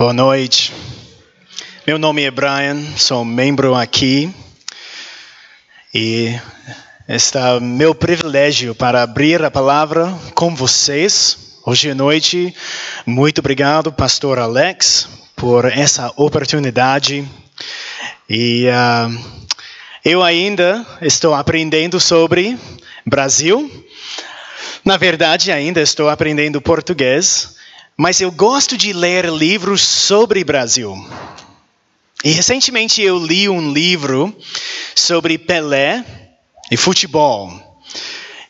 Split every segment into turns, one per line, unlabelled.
Boa noite. Meu nome é Brian, sou membro aqui e está meu privilégio para abrir a palavra com vocês hoje à noite. Muito obrigado, Pastor Alex, por essa oportunidade. E uh, eu ainda estou aprendendo sobre Brasil. Na verdade, ainda estou aprendendo português, mas eu gosto de ler livros sobre Brasil. E recentemente eu li um livro sobre Pelé e futebol.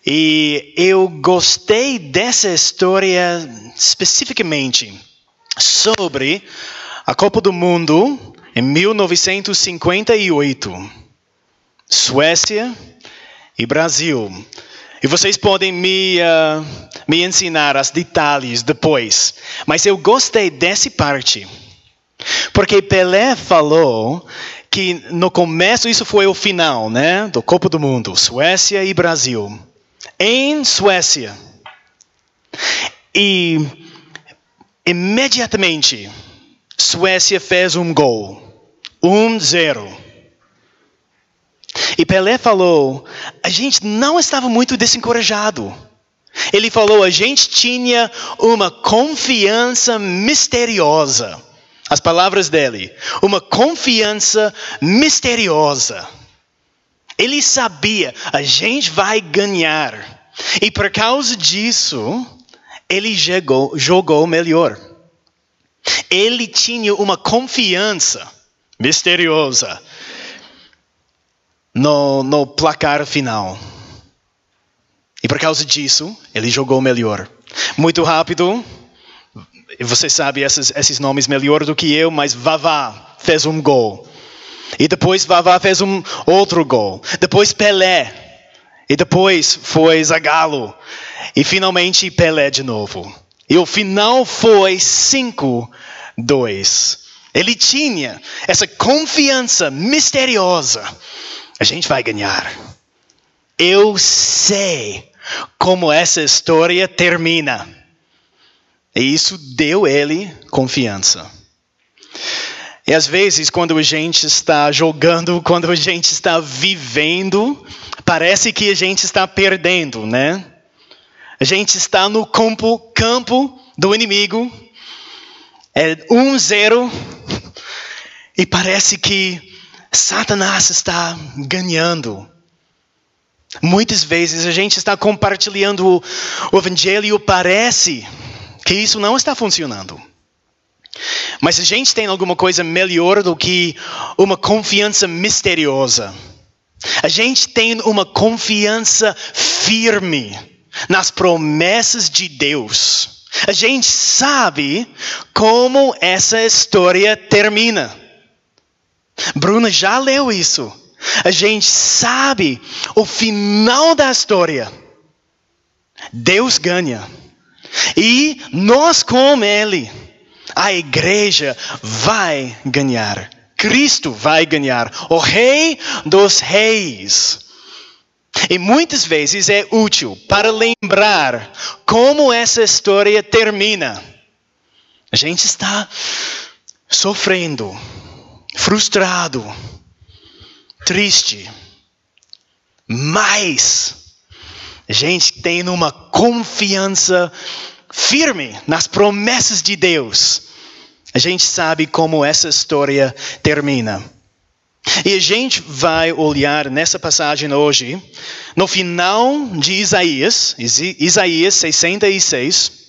E eu gostei dessa história especificamente sobre a Copa do Mundo em 1958. Suécia e Brasil. E vocês podem me, uh, me ensinar os detalhes depois. Mas eu gostei dessa parte. Porque Pelé falou que no começo, isso foi o final, né? Do Copa do Mundo, Suécia e Brasil. Em Suécia. E imediatamente, Suécia fez um gol. Um zero. E Pelé falou: a gente não estava muito desencorajado. Ele falou: a gente tinha uma confiança misteriosa. As palavras dele, uma confiança misteriosa. Ele sabia, a gente vai ganhar. E por causa disso, ele jogou, jogou melhor. Ele tinha uma confiança misteriosa no, no placar final. E por causa disso, ele jogou melhor. Muito rápido, você sabe esses, esses nomes melhor do que eu, mas Vavá fez um gol. E depois Vavá fez um outro gol. Depois Pelé. E depois foi Zagallo. E finalmente Pelé de novo. E o final foi 5-2. Ele tinha essa confiança misteriosa. A gente vai ganhar. Eu sei como essa história termina. E isso deu ele confiança. E às vezes, quando a gente está jogando, quando a gente está vivendo, parece que a gente está perdendo, né? A gente está no campo, campo do inimigo, é 1-0, e parece que Satanás está ganhando. Muitas vezes a gente está compartilhando o evangelho, parece que isso não está funcionando. Mas a gente tem alguma coisa melhor do que uma confiança misteriosa. A gente tem uma confiança firme nas promessas de Deus. A gente sabe como essa história termina. Bruna já leu isso. A gente sabe o final da história. Deus ganha. E nós, com Ele, a igreja vai ganhar. Cristo vai ganhar. O Rei dos Reis. E muitas vezes é útil para lembrar como essa história termina. A gente está sofrendo, frustrado, triste, mas a gente tem uma confiança firme nas promessas de Deus. A gente sabe como essa história termina. E a gente vai olhar nessa passagem hoje, no final de Isaías, Isaías 66.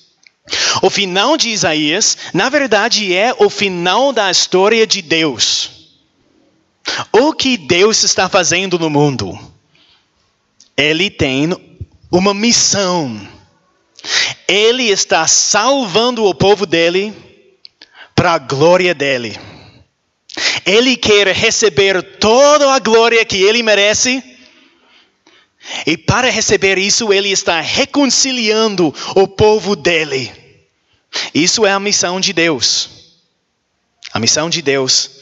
O final de Isaías, na verdade, é o final da história de Deus. O que Deus está fazendo no mundo? Ele tem uma missão. Ele está salvando o povo dele para a glória dele. Ele quer receber toda a glória que ele merece. E para receber isso, ele está reconciliando o povo dele. Isso é a missão de Deus. A missão de Deus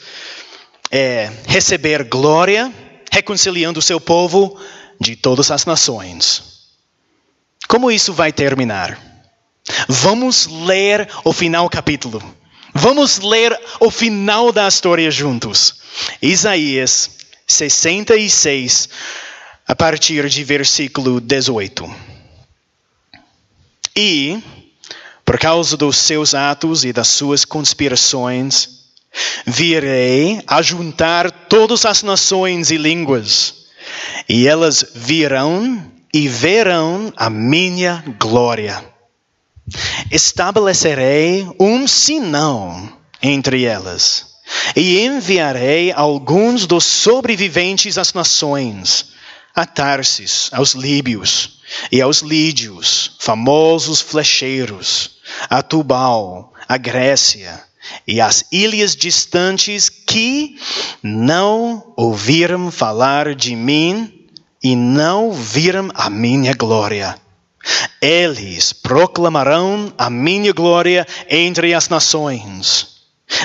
é receber glória, reconciliando o seu povo de todas as nações. Como isso vai terminar? Vamos ler o final capítulo. Vamos ler o final da história juntos. Isaías 66, a partir de versículo 18. E, por causa dos seus atos e das suas conspirações, virei a juntar todas as nações e línguas, e elas virão e verão a minha glória. Estabelecerei um sinal entre elas, e enviarei alguns dos sobreviventes às nações, a Tarsis, aos líbios e aos lídios, famosos flecheiros, a Tubal, a Grécia e as ilhas distantes que não ouviram falar de mim e não viram a minha glória. Eles proclamarão a minha glória entre as nações.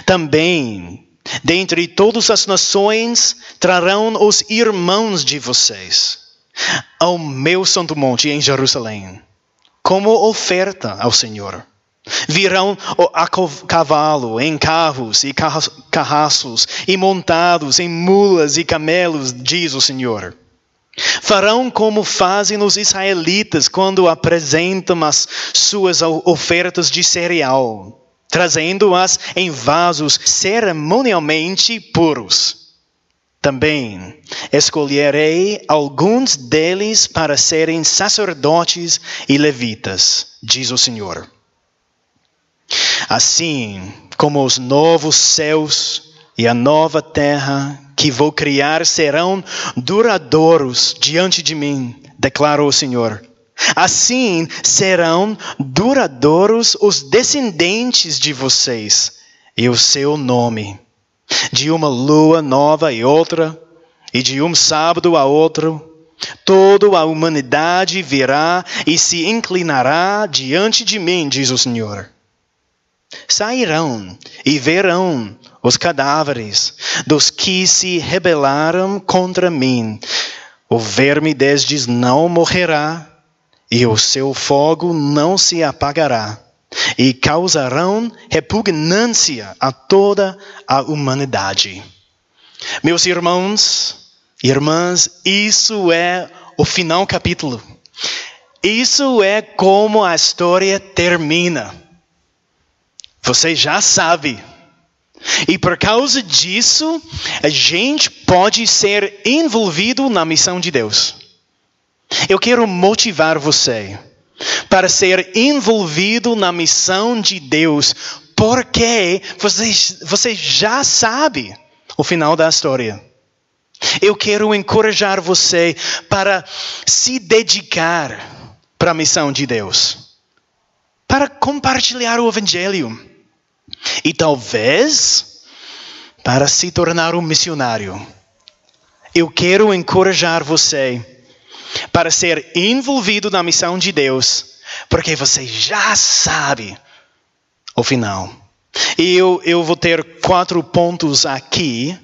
Também, dentre todas as nações, trarão os irmãos de vocês ao meu santo monte em Jerusalém, como oferta ao Senhor. Virão a cavalo, em carros e carraços, e montados em mulas e camelos, diz o Senhor. Farão como fazem os israelitas quando apresentam as suas ofertas de cereal, trazendo-as em vasos cerimonialmente puros. Também escolherei alguns deles para serem sacerdotes e levitas, diz o Senhor. Assim como os novos céus e a nova terra que vou criar serão duradouros diante de mim, declara o Senhor. Assim serão duradouros os descendentes de vocês e o seu nome. De uma lua nova e outra, e de um sábado a outro, toda a humanidade virá e se inclinará diante de mim, diz o Senhor. Sairão e verão os cadáveres dos que se rebelaram contra mim. O verme destes não morrerá, e o seu fogo não se apagará, e causarão repugnância a toda a humanidade. Meus irmãos e irmãs, isso é o final capítulo. Isso é como a história termina. Você já sabe e por causa disso, a gente pode ser envolvido na missão de Deus. Eu quero motivar você para ser envolvido na missão de Deus, porque você, você já sabe o final da história. Eu quero encorajar você para se dedicar para a missão de Deus, para compartilhar o Evangelho e talvez para se tornar um missionário. Eu quero encorajar você para ser envolvido na missão de Deus, porque você já sabe o final. E eu, eu vou ter quatro pontos aqui.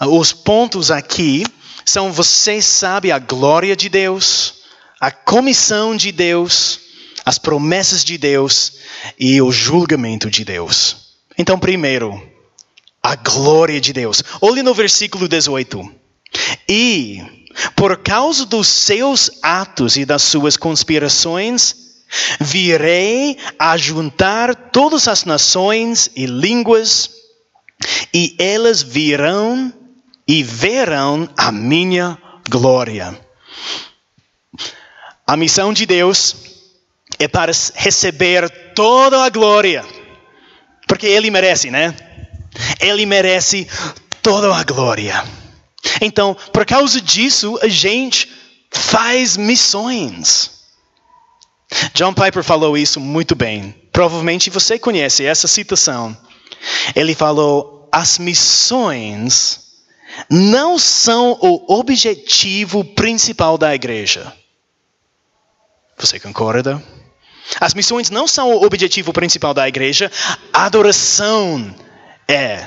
Os pontos aqui são: você sabe a glória de Deus, a comissão de Deus, as promessas de Deus e o julgamento de Deus. Então, primeiro, a glória de Deus. Olhe no versículo 18. E, por causa dos seus atos e das suas conspirações, virei a juntar todas as nações e línguas, e elas virão e verão a minha glória. A missão de Deus é para receber toda a glória porque ele merece, né? Ele merece toda a glória. Então, por causa disso, a gente faz missões. John Piper falou isso muito bem. Provavelmente você conhece essa citação. Ele falou: as missões não são o objetivo principal da igreja. Você concorda? As missões não são o objetivo principal da igreja, a adoração é.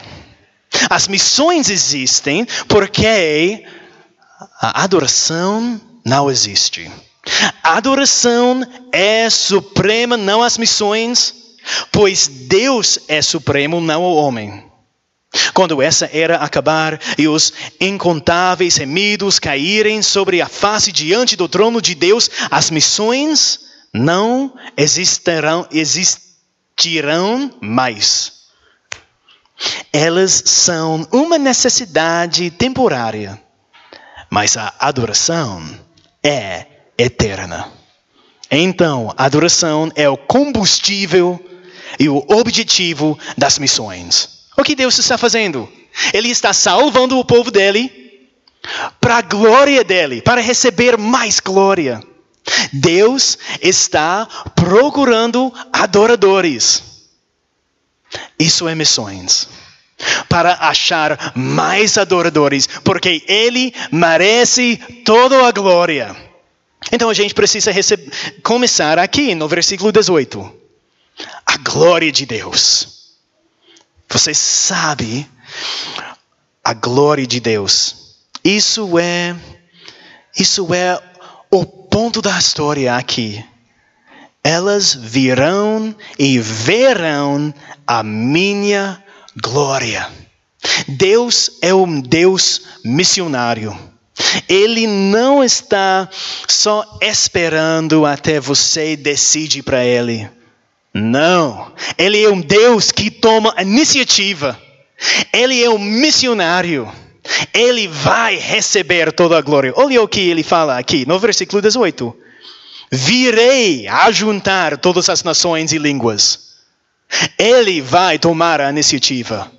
As missões existem porque a adoração não existe. A adoração é suprema, não as missões. pois Deus é supremo, não o homem. Quando essa era acabar e os incontáveis remidos caírem sobre a face diante do trono de Deus, as missões não existirão, existirão mais. Elas são uma necessidade temporária, mas a adoração é eterna. Então, a adoração é o combustível e o objetivo das missões. O que Deus está fazendo? Ele está salvando o povo dele para a glória dele, para receber mais glória. Deus está procurando adoradores. Isso é missões. Para achar mais adoradores, porque Ele merece toda a glória. Então a gente precisa começar aqui no versículo 18. A glória de Deus. Você sabe a glória de Deus. Isso é isso é o ponto da história aqui. Elas virão e verão a minha glória. Deus é um Deus missionário. Ele não está só esperando até você decide para ele. Não. Ele é um Deus que toma iniciativa. Ele é um missionário. Ele vai receber toda a glória. Olha o que ele fala aqui no versículo 18. Virei a juntar todas as nações e línguas. Ele vai tomar a iniciativa.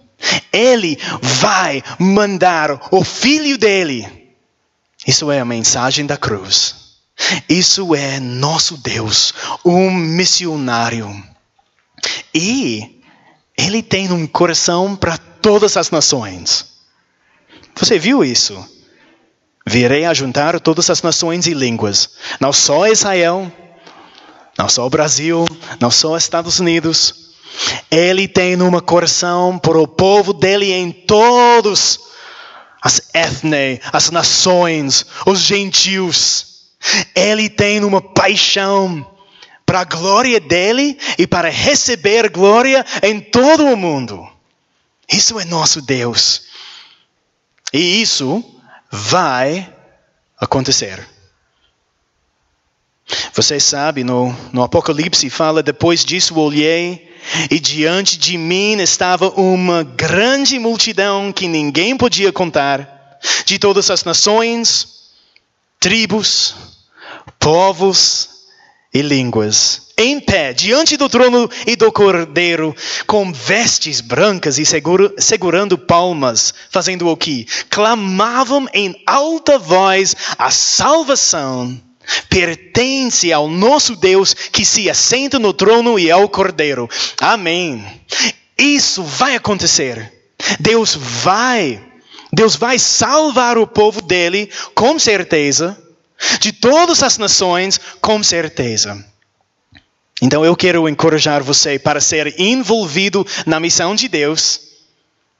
Ele vai mandar o filho dele. Isso é a mensagem da cruz. Isso é nosso Deus, um missionário. E ele tem um coração para todas as nações. Você viu isso? Virei a juntar todas as nações e línguas, não só Israel, não só o Brasil, não só Estados Unidos. Ele tem um coração para o povo dele em todos as etnias, as nações, os gentios. Ele tem uma paixão para a glória dele e para receber glória em todo o mundo. Isso é nosso Deus. E isso vai acontecer. Você sabe, no, no Apocalipse fala: depois disso olhei, e diante de mim estava uma grande multidão que ninguém podia contar, de todas as nações, tribos, povos e línguas, em pé, diante do trono e do cordeiro, com vestes brancas e seguro, segurando palmas, fazendo o que? Clamavam em alta voz: a salvação pertence ao nosso Deus que se assenta no trono e ao cordeiro. Amém. Isso vai acontecer. Deus vai, Deus vai salvar o povo dele, com certeza de todas as nações, com certeza. Então eu quero encorajar você para ser envolvido na missão de Deus,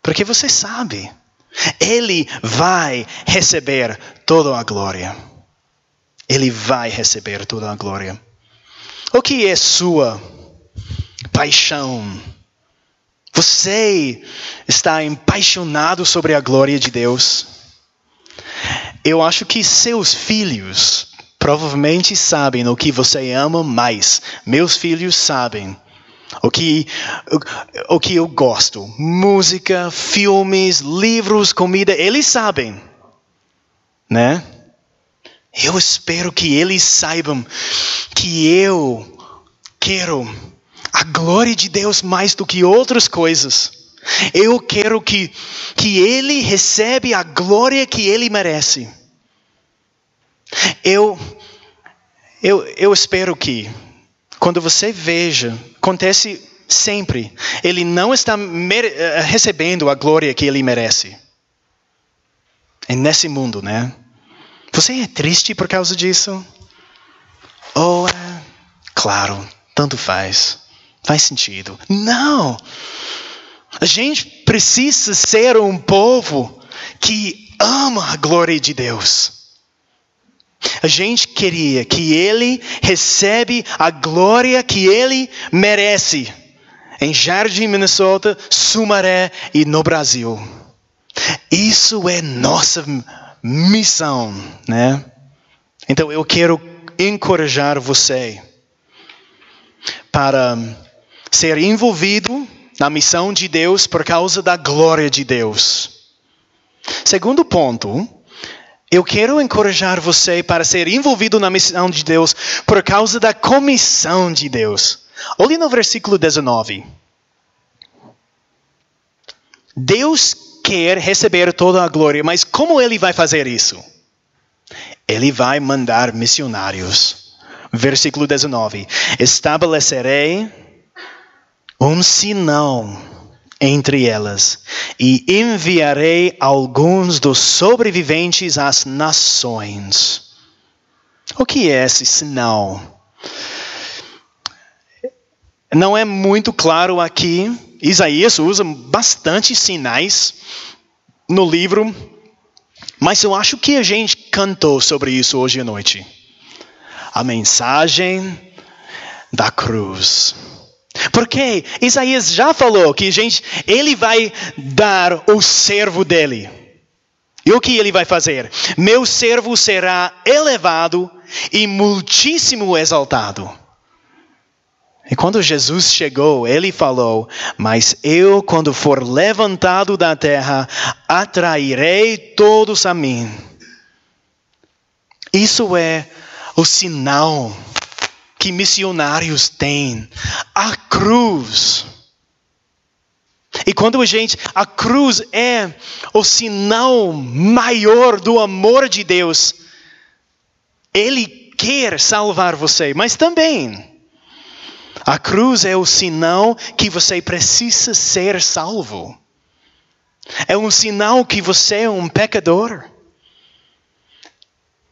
porque você sabe, Ele vai receber toda a glória. Ele vai receber toda a glória. O que é sua paixão? Você está apaixonado sobre a glória de Deus? Eu acho que seus filhos provavelmente sabem o que você ama mais. Meus filhos sabem o que, o, o que eu gosto. Música, filmes, livros, comida, eles sabem. Né? Eu espero que eles saibam que eu quero a glória de Deus mais do que outras coisas. Eu quero que, que ele recebe a glória que ele merece. Eu, eu, eu espero que, quando você veja, acontece sempre, ele não está eh, recebendo a glória que ele merece. É nesse mundo, né? Você é triste por causa disso? Ou oh, é, claro, tanto faz. Faz sentido. Não! A gente precisa ser um povo que ama a glória de Deus. A gente queria que ele recebe a glória que ele merece em Jardim, Minnesota, Sumaré e no Brasil. Isso é nossa missão, né? Então eu quero encorajar você para ser envolvido na missão de Deus por causa da glória de Deus. Segundo ponto, eu quero encorajar você para ser envolvido na missão de Deus por causa da comissão de Deus. Olhe no versículo 19. Deus quer receber toda a glória, mas como ele vai fazer isso? Ele vai mandar missionários. Versículo 19: Estabelecerei um sinal entre elas e enviarei alguns dos sobreviventes às nações. O que é esse sinal? Não é muito claro aqui. Isaías usa bastante sinais no livro, mas eu acho que a gente cantou sobre isso hoje à noite. A mensagem da cruz. Porque Isaías já falou que gente, ele vai dar o servo dele. E o que ele vai fazer? Meu servo será elevado e muitíssimo exaltado. E quando Jesus chegou, ele falou: Mas eu, quando for levantado da terra, atrairei todos a mim. Isso é o sinal que missionários têm. A cruz. E quando a gente, a cruz é o sinal maior do amor de Deus. Ele quer salvar você, mas também a cruz é o sinal que você precisa ser salvo. É um sinal que você é um pecador.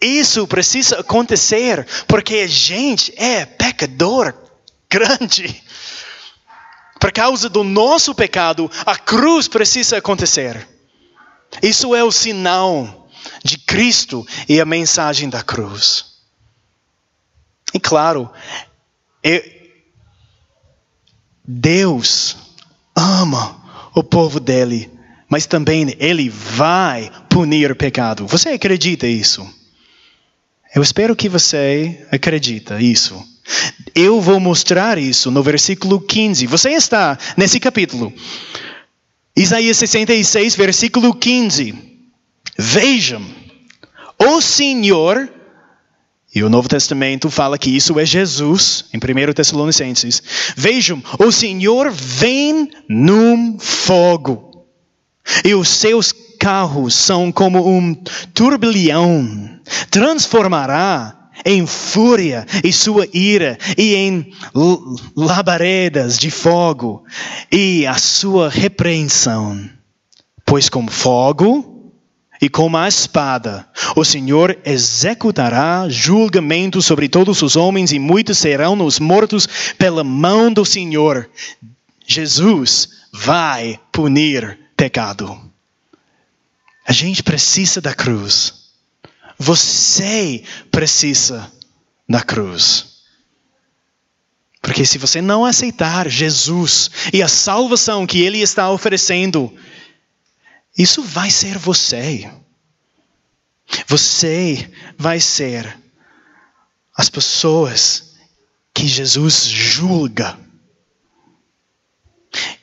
Isso precisa acontecer porque a gente é pecador grande. Por causa do nosso pecado, a cruz precisa acontecer. Isso é o sinal de Cristo e a mensagem da cruz. E claro, Deus ama o povo dele, mas também ele vai punir o pecado. Você acredita isso? Eu espero que você acredita isso. Eu vou mostrar isso no versículo 15. Você está nesse capítulo. Isaías 66, versículo 15. Vejam, o Senhor, e o Novo Testamento fala que isso é Jesus, em 1 Tessalonicenses. Vejam, o Senhor vem num fogo, e os seus carros são como um turbilhão transformará em fúria e sua ira e em labaredas de fogo e a sua repreensão. Pois com fogo e com a espada o Senhor executará julgamento sobre todos os homens e muitos serão os mortos pela mão do Senhor. Jesus vai punir pecado. A gente precisa da cruz. Você precisa da cruz. Porque se você não aceitar Jesus e a salvação que Ele está oferecendo, isso vai ser você. Você vai ser as pessoas que Jesus julga.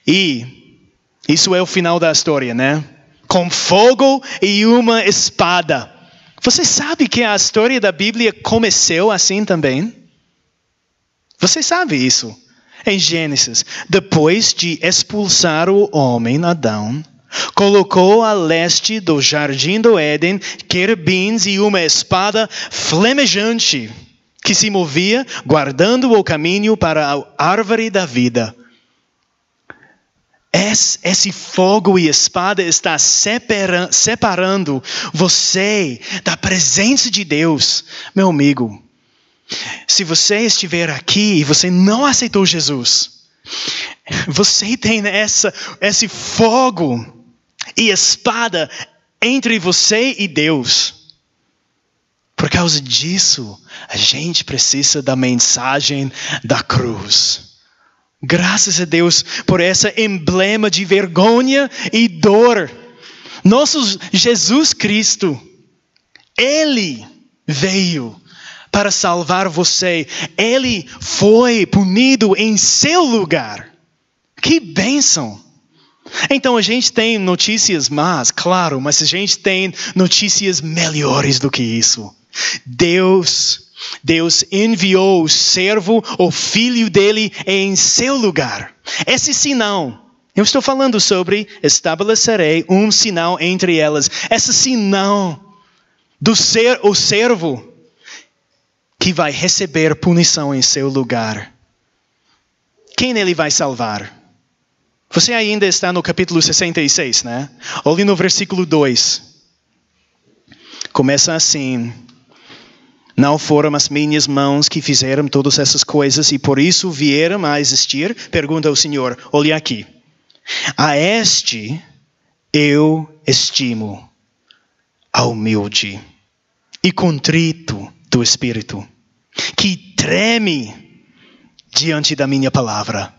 E isso é o final da história, né? Com fogo e uma espada. Você sabe que a história da Bíblia começou assim também? Você sabe isso? Em Gênesis, depois de expulsar o homem, Adão, colocou a leste do jardim do Éden querubins e uma espada flamejante que se movia, guardando o caminho para a árvore da vida. Esse fogo e espada está separando você da presença de Deus, meu amigo. Se você estiver aqui e você não aceitou Jesus, você tem essa, esse fogo e espada entre você e Deus. Por causa disso, a gente precisa da mensagem da cruz. Graças a Deus por essa emblema de vergonha e dor. Nosso Jesus Cristo, Ele veio para salvar você. Ele foi punido em seu lugar. Que bênção! Então a gente tem notícias más, claro, mas a gente tem notícias melhores do que isso. Deus Deus enviou o servo, o filho dele, em seu lugar. Esse sinal, eu estou falando sobre estabelecerei um sinal entre elas. Esse sinal do ser o servo que vai receber punição em seu lugar. Quem ele vai salvar? Você ainda está no capítulo 66, né? Olhe no versículo 2. Começa assim: não foram as minhas mãos que fizeram todas essas coisas e por isso vieram a existir? Pergunta o Senhor. Olha aqui. A este eu estimo, a humilde e contrito do espírito, que treme diante da minha palavra.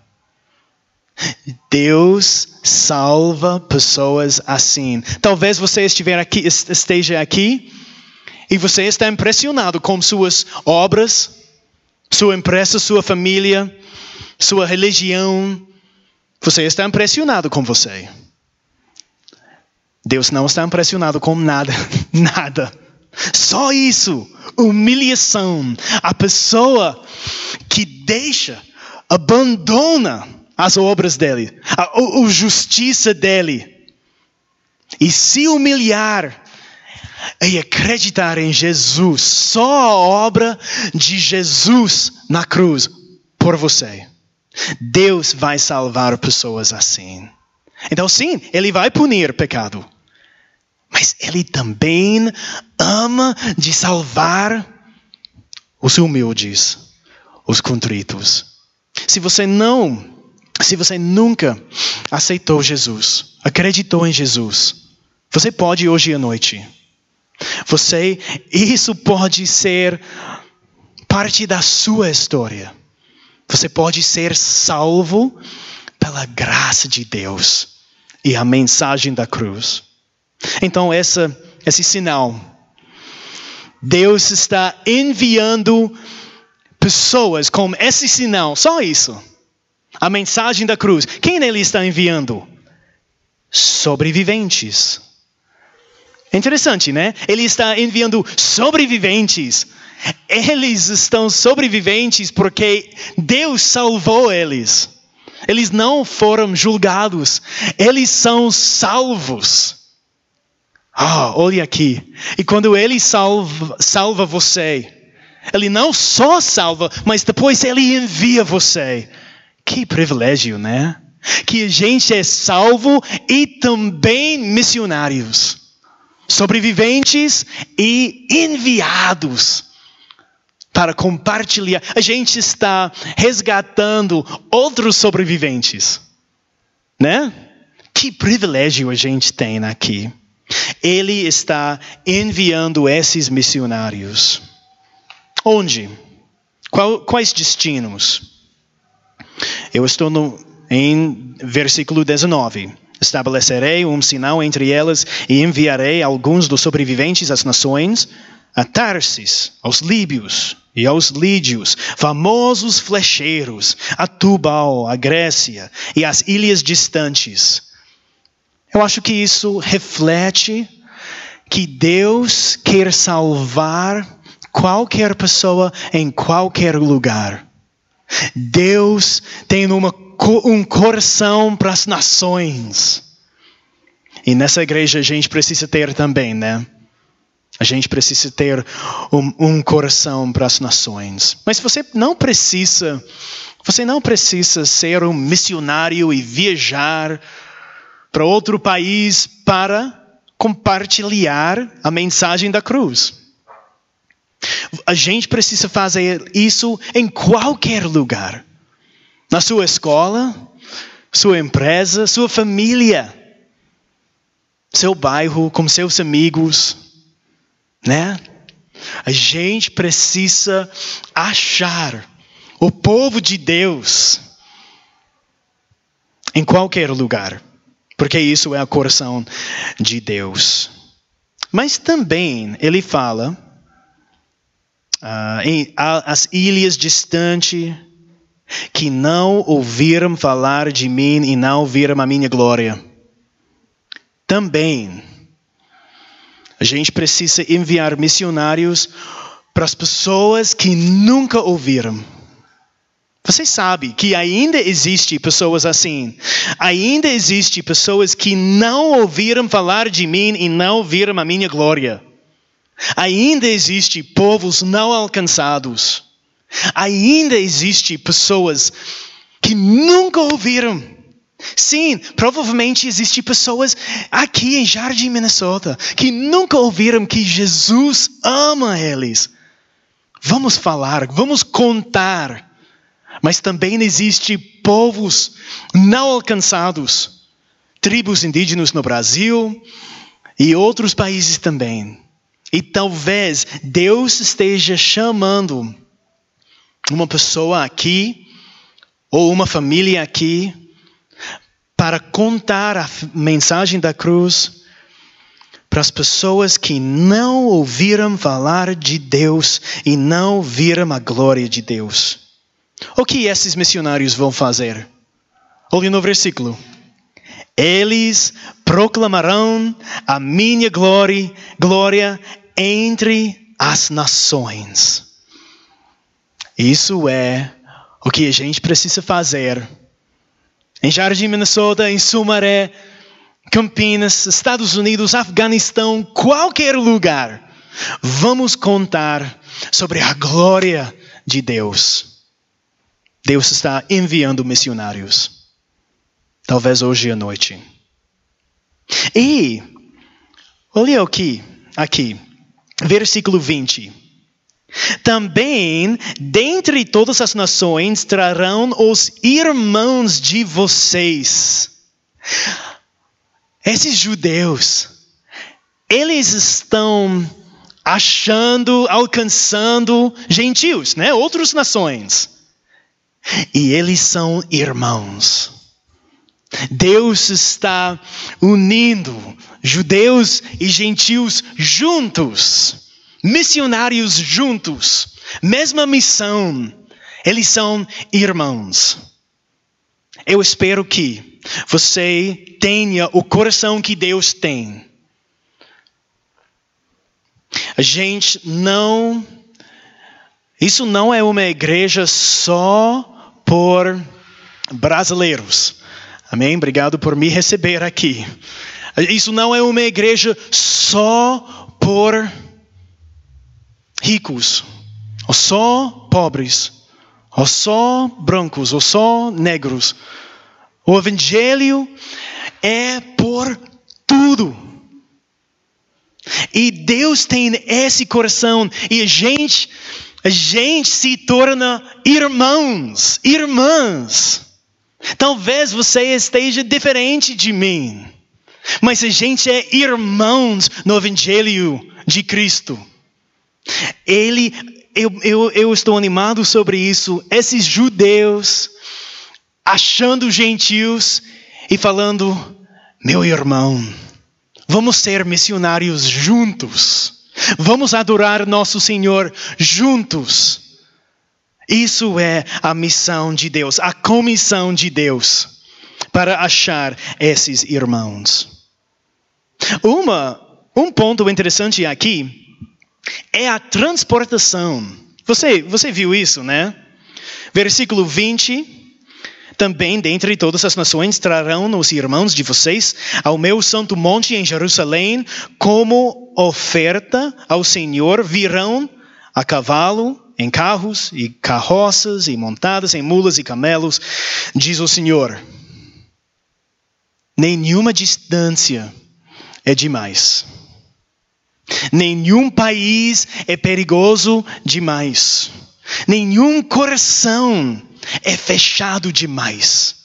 Deus salva pessoas assim. Talvez você estiver aqui, esteja aqui e você está impressionado com suas obras, sua empresa, sua família, sua religião. Você está impressionado com você. Deus não está impressionado com nada, nada. Só isso, humilhação. A pessoa que deixa, abandona as obras dele, a, a, justiça dele, e se humilhar e acreditar em Jesus, só a obra de Jesus na cruz por você. Deus vai salvar pessoas assim. Então, sim, Ele vai punir pecado. Mas Ele também ama de salvar os humildes, os contritos. Se você não, se você nunca aceitou Jesus, acreditou em Jesus, você pode hoje à noite você, isso pode ser parte da sua história. Você pode ser salvo pela graça de Deus e a mensagem da cruz. Então, essa, esse sinal, Deus está enviando pessoas com esse sinal, só isso. A mensagem da cruz. Quem ele está enviando? Sobreviventes. É interessante, né? Ele está enviando sobreviventes. Eles estão sobreviventes porque Deus salvou eles. Eles não foram julgados. Eles são salvos. Ah, olha aqui. E quando Ele salva, salva você, Ele não só salva, mas depois Ele envia você. Que privilégio, né? Que a gente é salvo e também missionários sobreviventes e enviados para compartilhar. A gente está resgatando outros sobreviventes, né? Que privilégio a gente tem aqui. Ele está enviando esses missionários. Onde? Qual, quais destinos? Eu estou no, em versículo 19. Estabelecerei um sinal entre elas e enviarei alguns dos sobreviventes às nações, a Tarsis, aos Líbios e aos Lídios, famosos flecheiros, a Tubal, a Grécia e as ilhas distantes. Eu acho que isso reflete que Deus quer salvar qualquer pessoa em qualquer lugar. Deus tem uma um coração para as nações. E nessa igreja a gente precisa ter também, né? A gente precisa ter um, um coração para as nações. Mas você não precisa, você não precisa ser um missionário e viajar para outro país para compartilhar a mensagem da cruz. A gente precisa fazer isso em qualquer lugar na sua escola, sua empresa, sua família, seu bairro, com seus amigos, né? A gente precisa achar o povo de Deus em qualquer lugar, porque isso é o coração de Deus. Mas também ele fala uh, em as ilhas distantes que não ouviram falar de mim e não viram a minha glória. Também a gente precisa enviar missionários para as pessoas que nunca ouviram. Você sabe que ainda existe pessoas assim. Ainda existe pessoas que não ouviram falar de mim e não viram a minha glória. Ainda existe povos não alcançados. Ainda existe pessoas que nunca ouviram. Sim, provavelmente existe pessoas aqui em Jardim, Minnesota, que nunca ouviram que Jesus ama eles. Vamos falar, vamos contar mas também existe povos não alcançados, tribos indígenas no Brasil e outros países também. E talvez Deus esteja chamando uma pessoa aqui ou uma família aqui para contar a mensagem da cruz para as pessoas que não ouviram falar de Deus e não viram a glória de Deus. O que esses missionários vão fazer? Olhe no versículo. Eles proclamarão a minha glória, glória entre as nações. Isso é o que a gente precisa fazer. Em Jardim, Minnesota, em Sumaré, Campinas, Estados Unidos, Afeganistão, qualquer lugar, vamos contar sobre a glória de Deus. Deus está enviando missionários. Talvez hoje à noite. E, olha aqui, aqui, versículo 20. Também, dentre todas as nações, trarão os irmãos de vocês. Esses judeus, eles estão achando, alcançando gentios, né? Outras nações. E eles são irmãos. Deus está unindo judeus e gentios juntos, missionários juntos, mesma missão. Eles são irmãos. Eu espero que você tenha o coração que Deus tem. A gente não. Isso não é uma igreja só por brasileiros. Amém? Obrigado por me receber aqui. Isso não é uma igreja só por ricos, ou só pobres, ou só brancos, ou só negros. O evangelho é por tudo. E Deus tem esse coração e a gente a gente se torna irmãos, irmãs. Talvez você esteja diferente de mim, mas a gente é irmãos no Evangelho de Cristo. Ele, eu, eu, eu estou animado sobre isso. Esses judeus achando gentios e falando: meu irmão, vamos ser missionários juntos. Vamos adorar nosso Senhor juntos. Isso é a missão de Deus, a comissão de Deus para achar esses irmãos. Uma, um ponto interessante aqui é a transportação. Você, você viu isso, né? Versículo 20 também dentre todas as nações trarão os irmãos de vocês ao meu santo monte em Jerusalém como oferta ao Senhor. Virão a cavalo, em carros e carroças e montadas em mulas e camelos, diz o Senhor. Nenhuma distância é demais. Nenhum país é perigoso demais. Nenhum coração é fechado demais.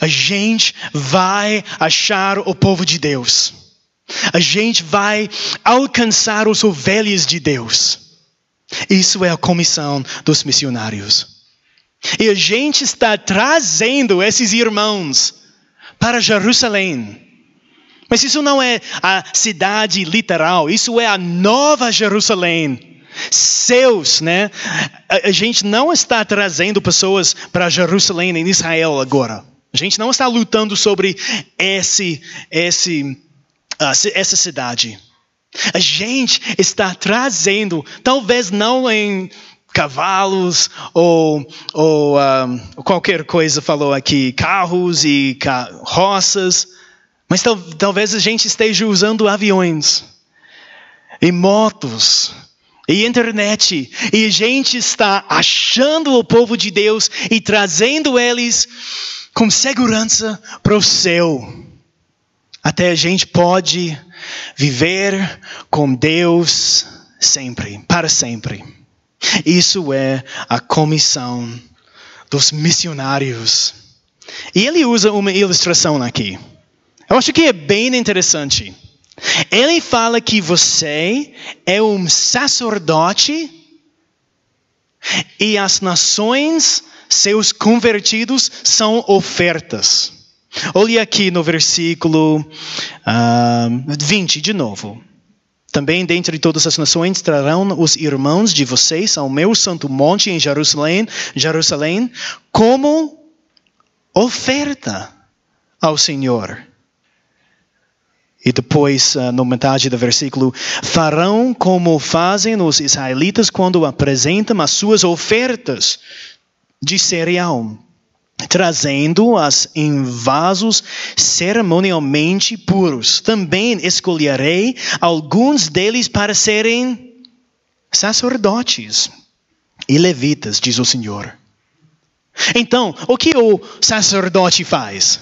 A gente vai achar o povo de Deus. A gente vai alcançar os ovelhas de Deus. Isso é a comissão dos missionários. E a gente está trazendo esses irmãos para Jerusalém. Mas isso não é a cidade literal, isso é a nova Jerusalém. Seus, né? A, gente não está trazendo pessoas para Jerusalém em Israel agora. A gente não está lutando sobre esse, esse, uh, essa cidade. A gente está trazendo, talvez não em cavalos ou, ou uh, qualquer coisa falou aqui, carros e carroças, mas tal, talvez a gente esteja usando aviões e motos e internet e a gente está achando o povo de Deus e trazendo eles com segurança para o céu. Até a gente pode viver com Deus sempre, para sempre. Isso é a comissão dos missionários. E ele usa uma ilustração aqui. Eu acho que é bem interessante. Ele fala que você é um sacerdote e as nações seus convertidos são ofertas. Olhe aqui no versículo uh, ah, 20 de novo. Também dentre todas as nações trarão os irmãos de vocês ao meu santo monte em Jerusalém, Jerusalém como oferta ao Senhor. E depois, uh, no metade do versículo, farão como fazem os israelitas quando apresentam as suas ofertas de cereal, trazendo-as em vasos cerimonialmente puros. Também escolherei alguns deles para serem sacerdotes e levitas, diz o Senhor. Então, o que o sacerdote faz?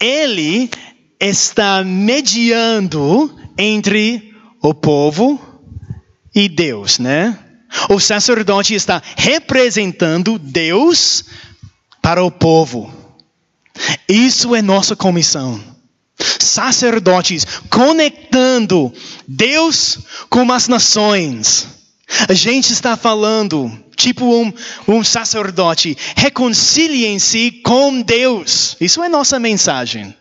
Ele está mediando entre o povo e Deus, né? O sacerdote está representando Deus para o povo. Isso é nossa comissão. Sacerdotes conectando Deus com as nações. A gente está falando, tipo um, um sacerdote, reconciliem-se com Deus. Isso é nossa mensagem.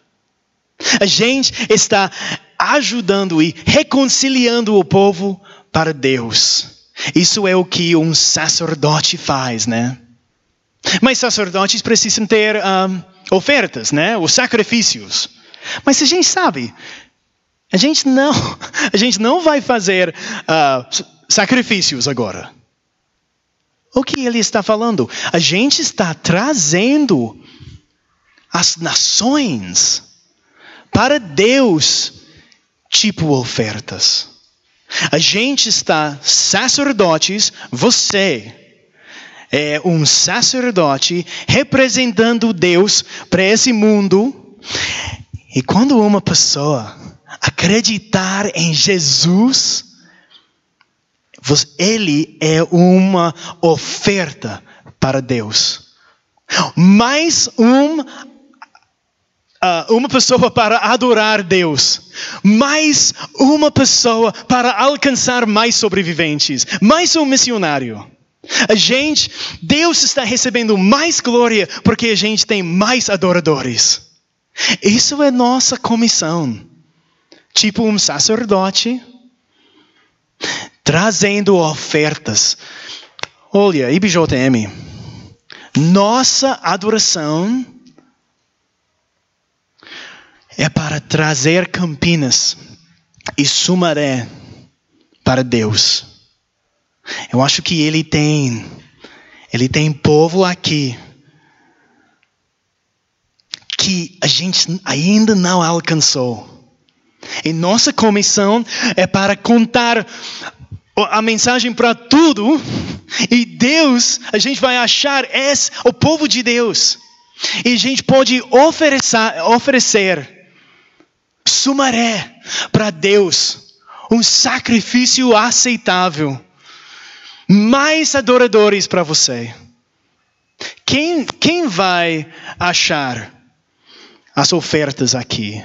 A gente está ajudando e reconciliando o povo para Deus. Isso é o que um sacerdote faz, né? Mas sacerdotes precisam ter um, ofertas, né? Os sacrifícios. Mas a gente sabe, a gente não, a gente não vai fazer uh, sacrifícios agora. O que ele está falando? A gente está trazendo as nações para Deus, tipo ofertas. A gente está sacerdotes, você é um sacerdote representando Deus para esse mundo. E quando uma pessoa acreditar em Jesus, ele é uma oferta para Deus. Mais um uh, uma pessoa para adorar Deus, mais uma pessoa para alcançar mais sobreviventes, mais um missionário. A gente, Deus está recebendo mais glória porque a gente tem mais adoradores. Isso é nossa comissão. Tipo um sacerdote trazendo ofertas. Olha, IBJM, nossa adoração é para trazer Campinas e Sumaré para Deus. Eu acho que ele tem ele tem povo aqui que a gente ainda não alcançou. E nossa comissão é para contar a mensagem para tudo. E Deus, a gente vai achar esse, o povo de Deus. E a gente pode oferecer, oferecer Sumaré para Deus, um sacrifício aceitável. Mais adoradores para você. Quem, quem vai achar as ofertas aqui?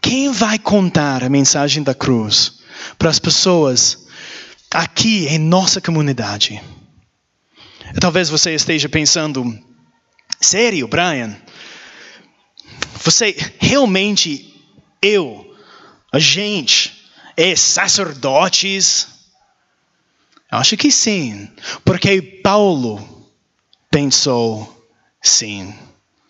Quem vai contar a mensagem da cruz para as pessoas aqui em nossa comunidade? Talvez você esteja pensando, sério, Brian? Você realmente, eu, a gente, é sacerdotes? Acho que sim, porque Paulo pensou sim.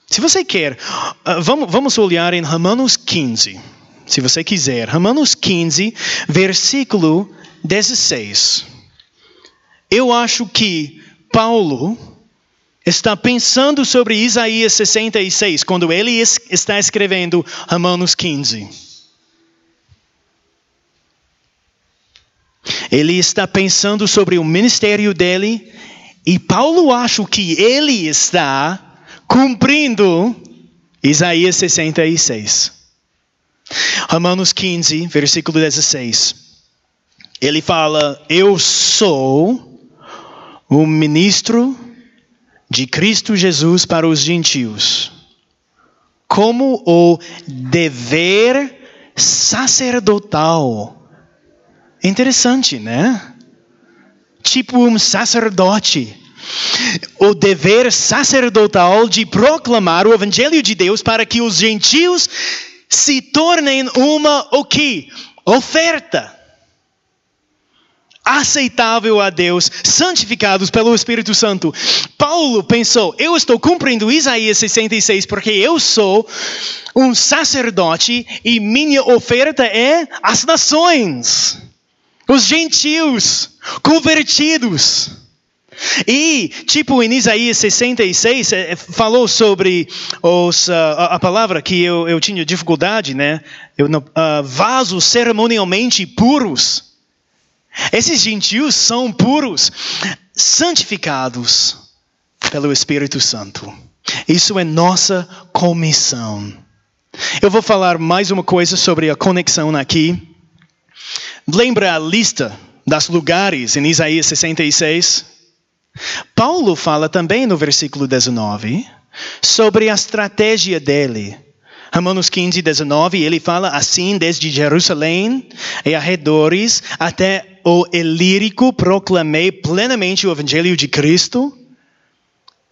Se você quer, ah, vamos, vamos olhar em Romanos 15. Se você quiser, Romanos 15, versículo 16. Eu acho que Paulo está pensando sobre Isaías 66 quando ele está escrevendo Romanos 15. Ele está pensando sobre o ministério dele e Paulo acha que ele está cumprindo Isaías 66. Romanos 15, versículo 16. Ele fala: Eu sou o ministro de Cristo Jesus para os gentios, como o dever sacerdotal. Interessante, né? Tipo um sacerdote. O dever sacerdotal de proclamar o evangelho de Deus para que os gentios se tornem uma o que? Oferta aceitável a Deus, santificados pelo Espírito Santo. Paulo pensou: eu estou cumprindo Isaías 66 porque eu sou um sacerdote e minha oferta é as nações, os gentios convertidos. E, tipo, em Isaías 66, eh, falou sobre os, uh, a palavra que eu, eu tinha dificuldade, né? Uh, vasos cerimonialmente puros. Esses gentios são puros, santificados pelo Espírito Santo. Isso é nossa comissão. Eu vou falar mais uma coisa sobre a conexão aqui. Lembra a lista das lugares em Isaías 66? Paulo fala também no versículo 19 sobre a estratégia dele Romanos 15, 19, ele fala assim, desde Jerusalém e arredores até o Elírico, proclamei plenamente o evangelho de Cristo.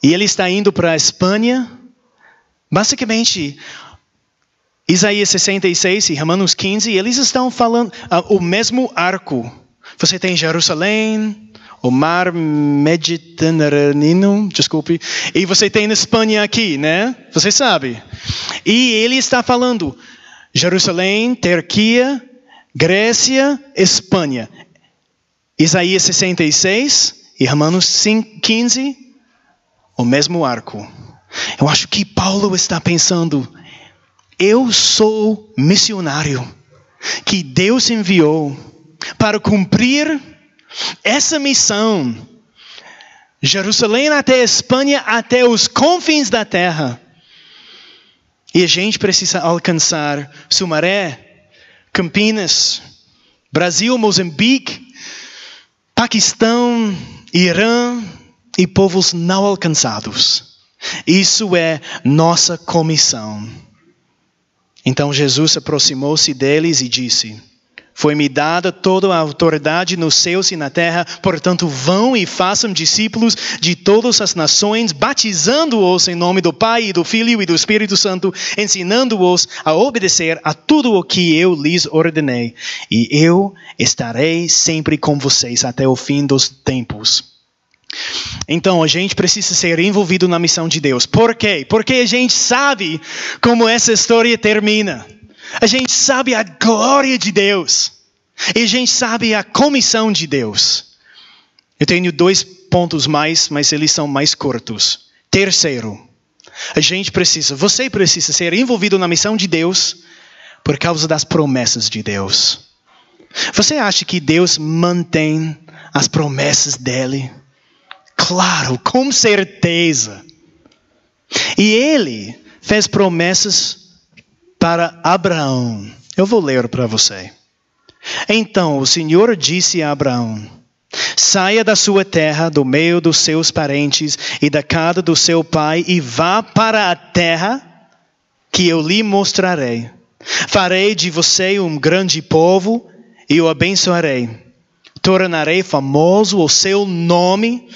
E ele está indo para a Espanha. Basicamente, Isaías 66 e Romanos 15, eles estão falando uh, o mesmo arco. Você tem Jerusalém, o mar Mediterrâneo, desculpe, e você tem Espanha aqui, né? Você sabe. E ele está falando Jerusalém, Turquia, Grécia, Espanha. Isaías 66 e Romanos 15, o mesmo arco. Eu acho que Paulo está pensando, eu sou missionário que Deus enviou para cumprir essa missão, Jerusalém até Espanha, até os confins da terra. E a gente precisa alcançar Sumaré, Campinas, Brasil, Moçambique, Paquistão, Irã e povos não alcançados. Isso é nossa comissão. Então Jesus aproximou-se deles e disse: foi-me dada toda a autoridade nos céus e na terra, portanto, vão e façam discípulos de todas as nações, batizando-os em nome do Pai e do Filho e do Espírito Santo, ensinando-os a obedecer a tudo o que eu lhes ordenei. E eu estarei sempre com vocês até o fim dos tempos. Então, a gente precisa ser envolvido na missão de Deus. Por quê? Porque a gente sabe como essa história termina. A gente sabe a glória de Deus. E a gente sabe a comissão de Deus. Eu tenho dois pontos mais, mas eles são mais curtos. Terceiro, a gente precisa, você precisa ser envolvido na missão de Deus por causa das promessas de Deus. Você acha que Deus mantém as promessas dele? Claro, com certeza. E ele fez promessas para Abraão. Eu vou ler para você. Então o Senhor disse a Abraão: Saia da sua terra, do meio dos seus parentes e da casa do seu pai, e vá para a terra que eu lhe mostrarei. Farei de você um grande povo e o abençoarei. Tornarei famoso o seu nome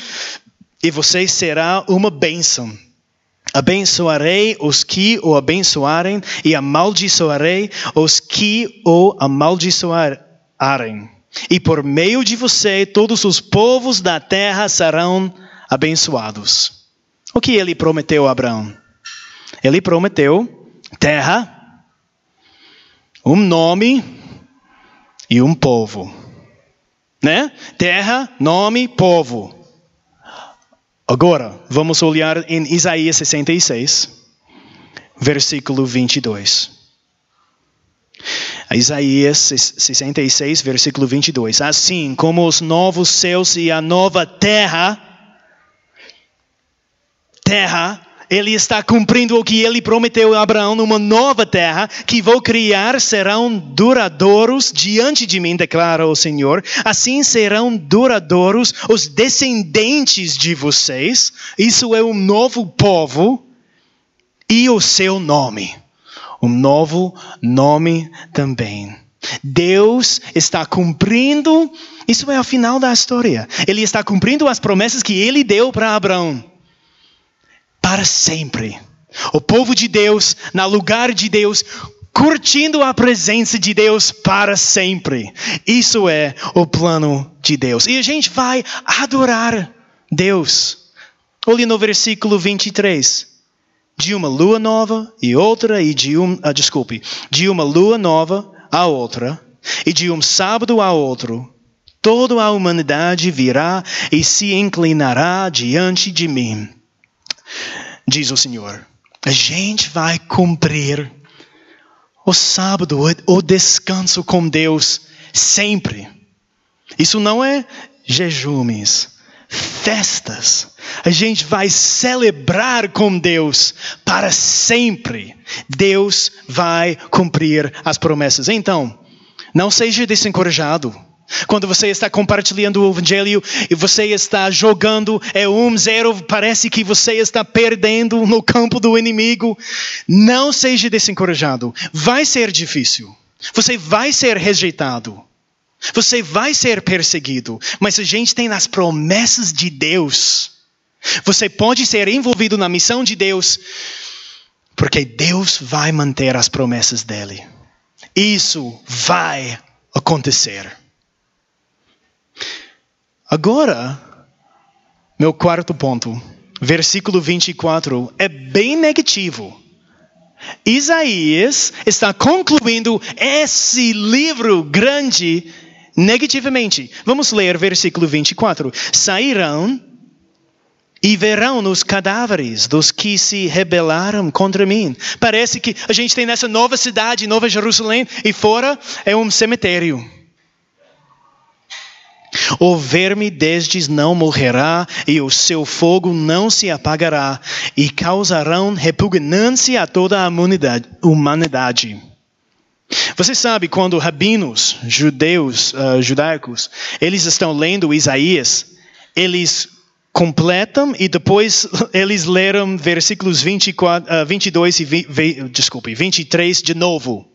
e você será uma bênção. Abençoarei os que o abençoarem, e amaldiçoarei os que o amaldiçoarem. E por meio de você, todos os povos da terra serão abençoados. O que ele prometeu a Abraão? Ele prometeu terra, um nome e um povo. Né? Terra, nome, povo. Agora, vamos olhar em Isaías 66, versículo 22. Isaías 66, versículo 22. Assim como os novos céus e a nova terra, terra ele está cumprindo o que ele prometeu a Abraão numa nova terra que vou criar serão duradouros diante de mim, declara o Senhor. Assim serão duradouros os descendentes de vocês. Isso é um novo povo e o seu nome. Um novo nome também. Deus está cumprindo, isso é o final da história. Ele está cumprindo as promessas que ele deu para Abraão para sempre. O povo de Deus, na lugar de Deus, curtindo a presença de Deus para sempre. Isso é o plano de Deus. E a gente vai adorar Deus. Olhe no versículo 23. De uma lua nova e outra, e de um, ah, desculpe, de uma lua nova a outra, e de um sábado a outro, toda a humanidade virá e se inclinará diante de mim diz o Senhor. A gente vai cumprir o sábado, o descanso com Deus sempre. Isso não é jejumes, festas. A gente vai celebrar com Deus para sempre. Deus vai cumprir as promessas. Então, não seja desencorajado. Quando você está compartilhando o evangelho e você está jogando é um zero, parece que você está perdendo no campo do inimigo. Não seja desencorajado. Vai ser difícil. Você vai ser rejeitado. Você vai ser perseguido. Mas a gente tem as promessas de Deus. Você pode ser envolvido na missão de Deus, porque Deus vai manter as promessas dele. Isso vai acontecer. Agora, meu quarto ponto, versículo 24, é bem negativo. Isaías está concluindo esse livro grande negativamente. Vamos ler versículo 24. Sairão e verão os cadáveres dos que se rebelaram contra mim. Parece que a gente tem nessa nova cidade, Nova Jerusalém, e fora é um cemitério. O verme destes não morrerá, e o seu fogo não se apagará, e causarão repugnância a toda a humanidade. Você sabe quando rabinos judeus, uh, judaicos, eles estão lendo Isaías, eles completam e depois eles leram versículos 24, uh, 22 e vi, desculpe, 23 de novo.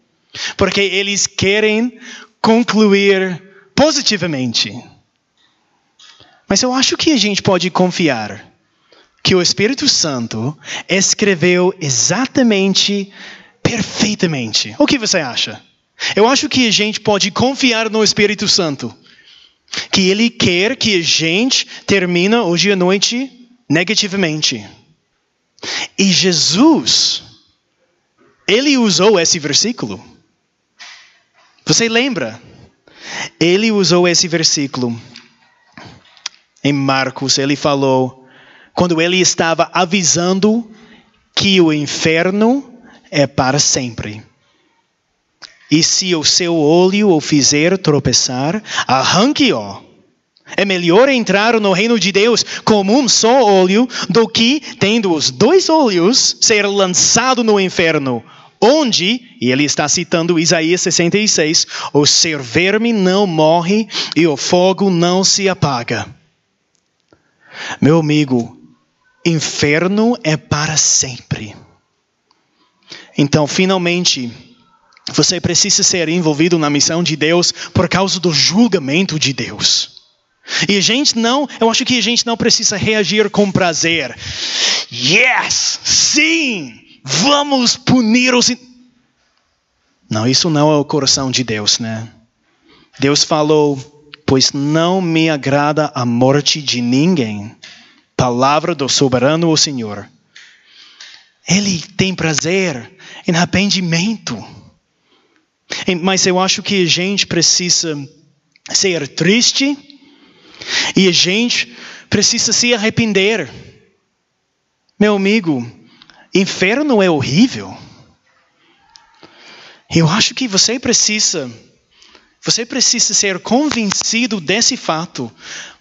Porque eles querem concluir positivamente. Mas eu acho que a gente pode confiar que o Espírito Santo escreveu exatamente, perfeitamente. O que você acha? Eu acho que a gente pode confiar no Espírito Santo. Que Ele quer que a gente termine hoje à noite negativamente. E Jesus, Ele usou esse versículo. Você lembra? Ele usou esse versículo em Marcos, ele falou, quando ele estava avisando que o inferno é para sempre. E se o seu olho o fizer tropeçar, arranque-o. É melhor entrar no reino de Deus com um só olho do que, tendo os dois olhos, ser lançado no inferno, onde, e ele está citando Isaías 66, o ser verme não morre e o fogo não se apaga. Meu amigo, inferno é para sempre. Então, finalmente, você precisa ser envolvido na missão de Deus por causa do julgamento de Deus. E a gente não, eu acho que a gente não precisa reagir com prazer. Yes! Sim! Vamos punir os. Não, isso não é o coração de Deus, né? Deus falou: Pois não me agrada a morte de ninguém. Palavra do soberano o Senhor. Ele tem prazer em arrependimento. Mas eu acho que a gente precisa ser triste e a gente precisa se arrepender. Meu amigo, inferno é horrível. Eu acho que você precisa você precisa ser convencido desse fato.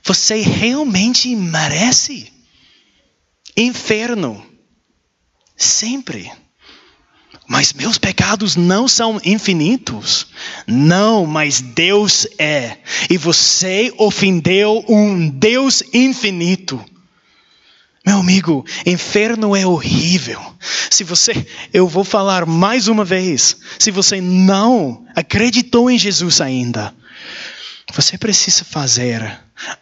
Você realmente merece inferno. Sempre. Mas meus pecados não são infinitos. Não, mas Deus é. E você ofendeu um Deus infinito. Meu amigo, inferno é horrível. Se você, eu vou falar mais uma vez, se você não acreditou em Jesus ainda, você precisa fazer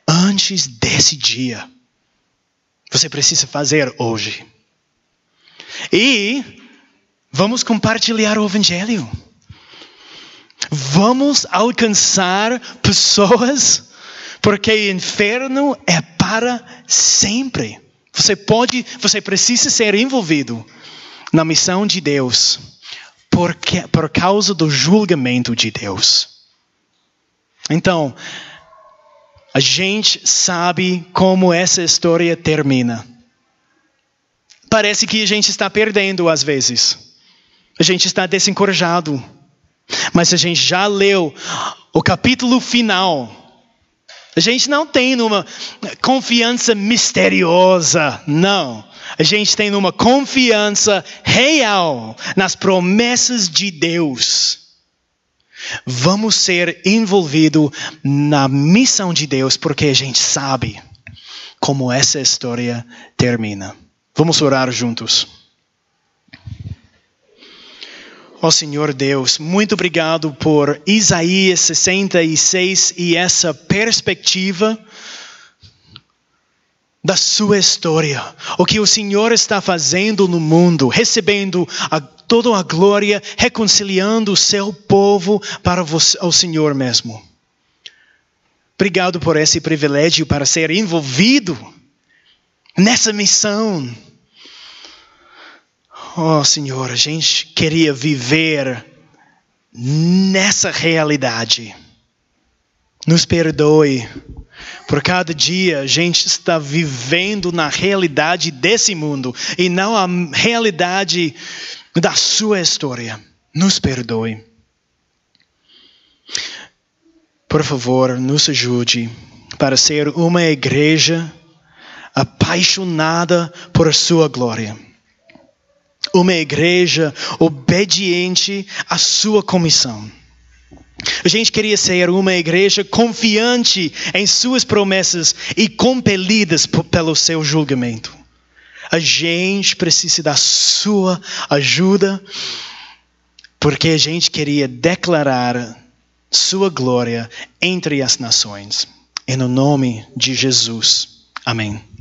antes desse dia. Você precisa fazer hoje. E Vamos compartilhar o Evangelho. Vamos alcançar pessoas, porque inferno é para sempre. Você pode, você precisa ser envolvido na missão de Deus, por causa do julgamento de Deus. Então, a gente sabe como essa história termina. Parece que a gente está perdendo às vezes. A gente está desencorajado. Mas a gente já leu o capítulo final. A gente não tem uma confiança misteriosa, não. A gente tem uma confiança real nas promessas de Deus. Vamos ser envolvidos na missão de Deus porque a gente sabe como essa história termina. Vamos orar juntos. Ó oh, Senhor Deus, muito obrigado por Isaías 66 e essa perspectiva da sua história. O que o Senhor está fazendo no mundo, recebendo a, toda a glória, reconciliando o seu povo para você, o Senhor mesmo. Obrigado por esse privilégio para ser envolvido nessa missão Oh, Senhor, a gente queria viver nessa realidade. Nos perdoe. Por cada dia a gente está vivendo na realidade desse mundo e não a realidade da sua história. Nos perdoe. Por favor, nos ajude para ser uma igreja apaixonada por sua glória uma igreja obediente à sua comissão. A gente queria ser uma igreja confiante em suas promessas e compelidas pelo seu julgamento. A gente precisa da sua ajuda, porque a gente queria declarar sua glória entre as nações. Em nome de Jesus. Amém.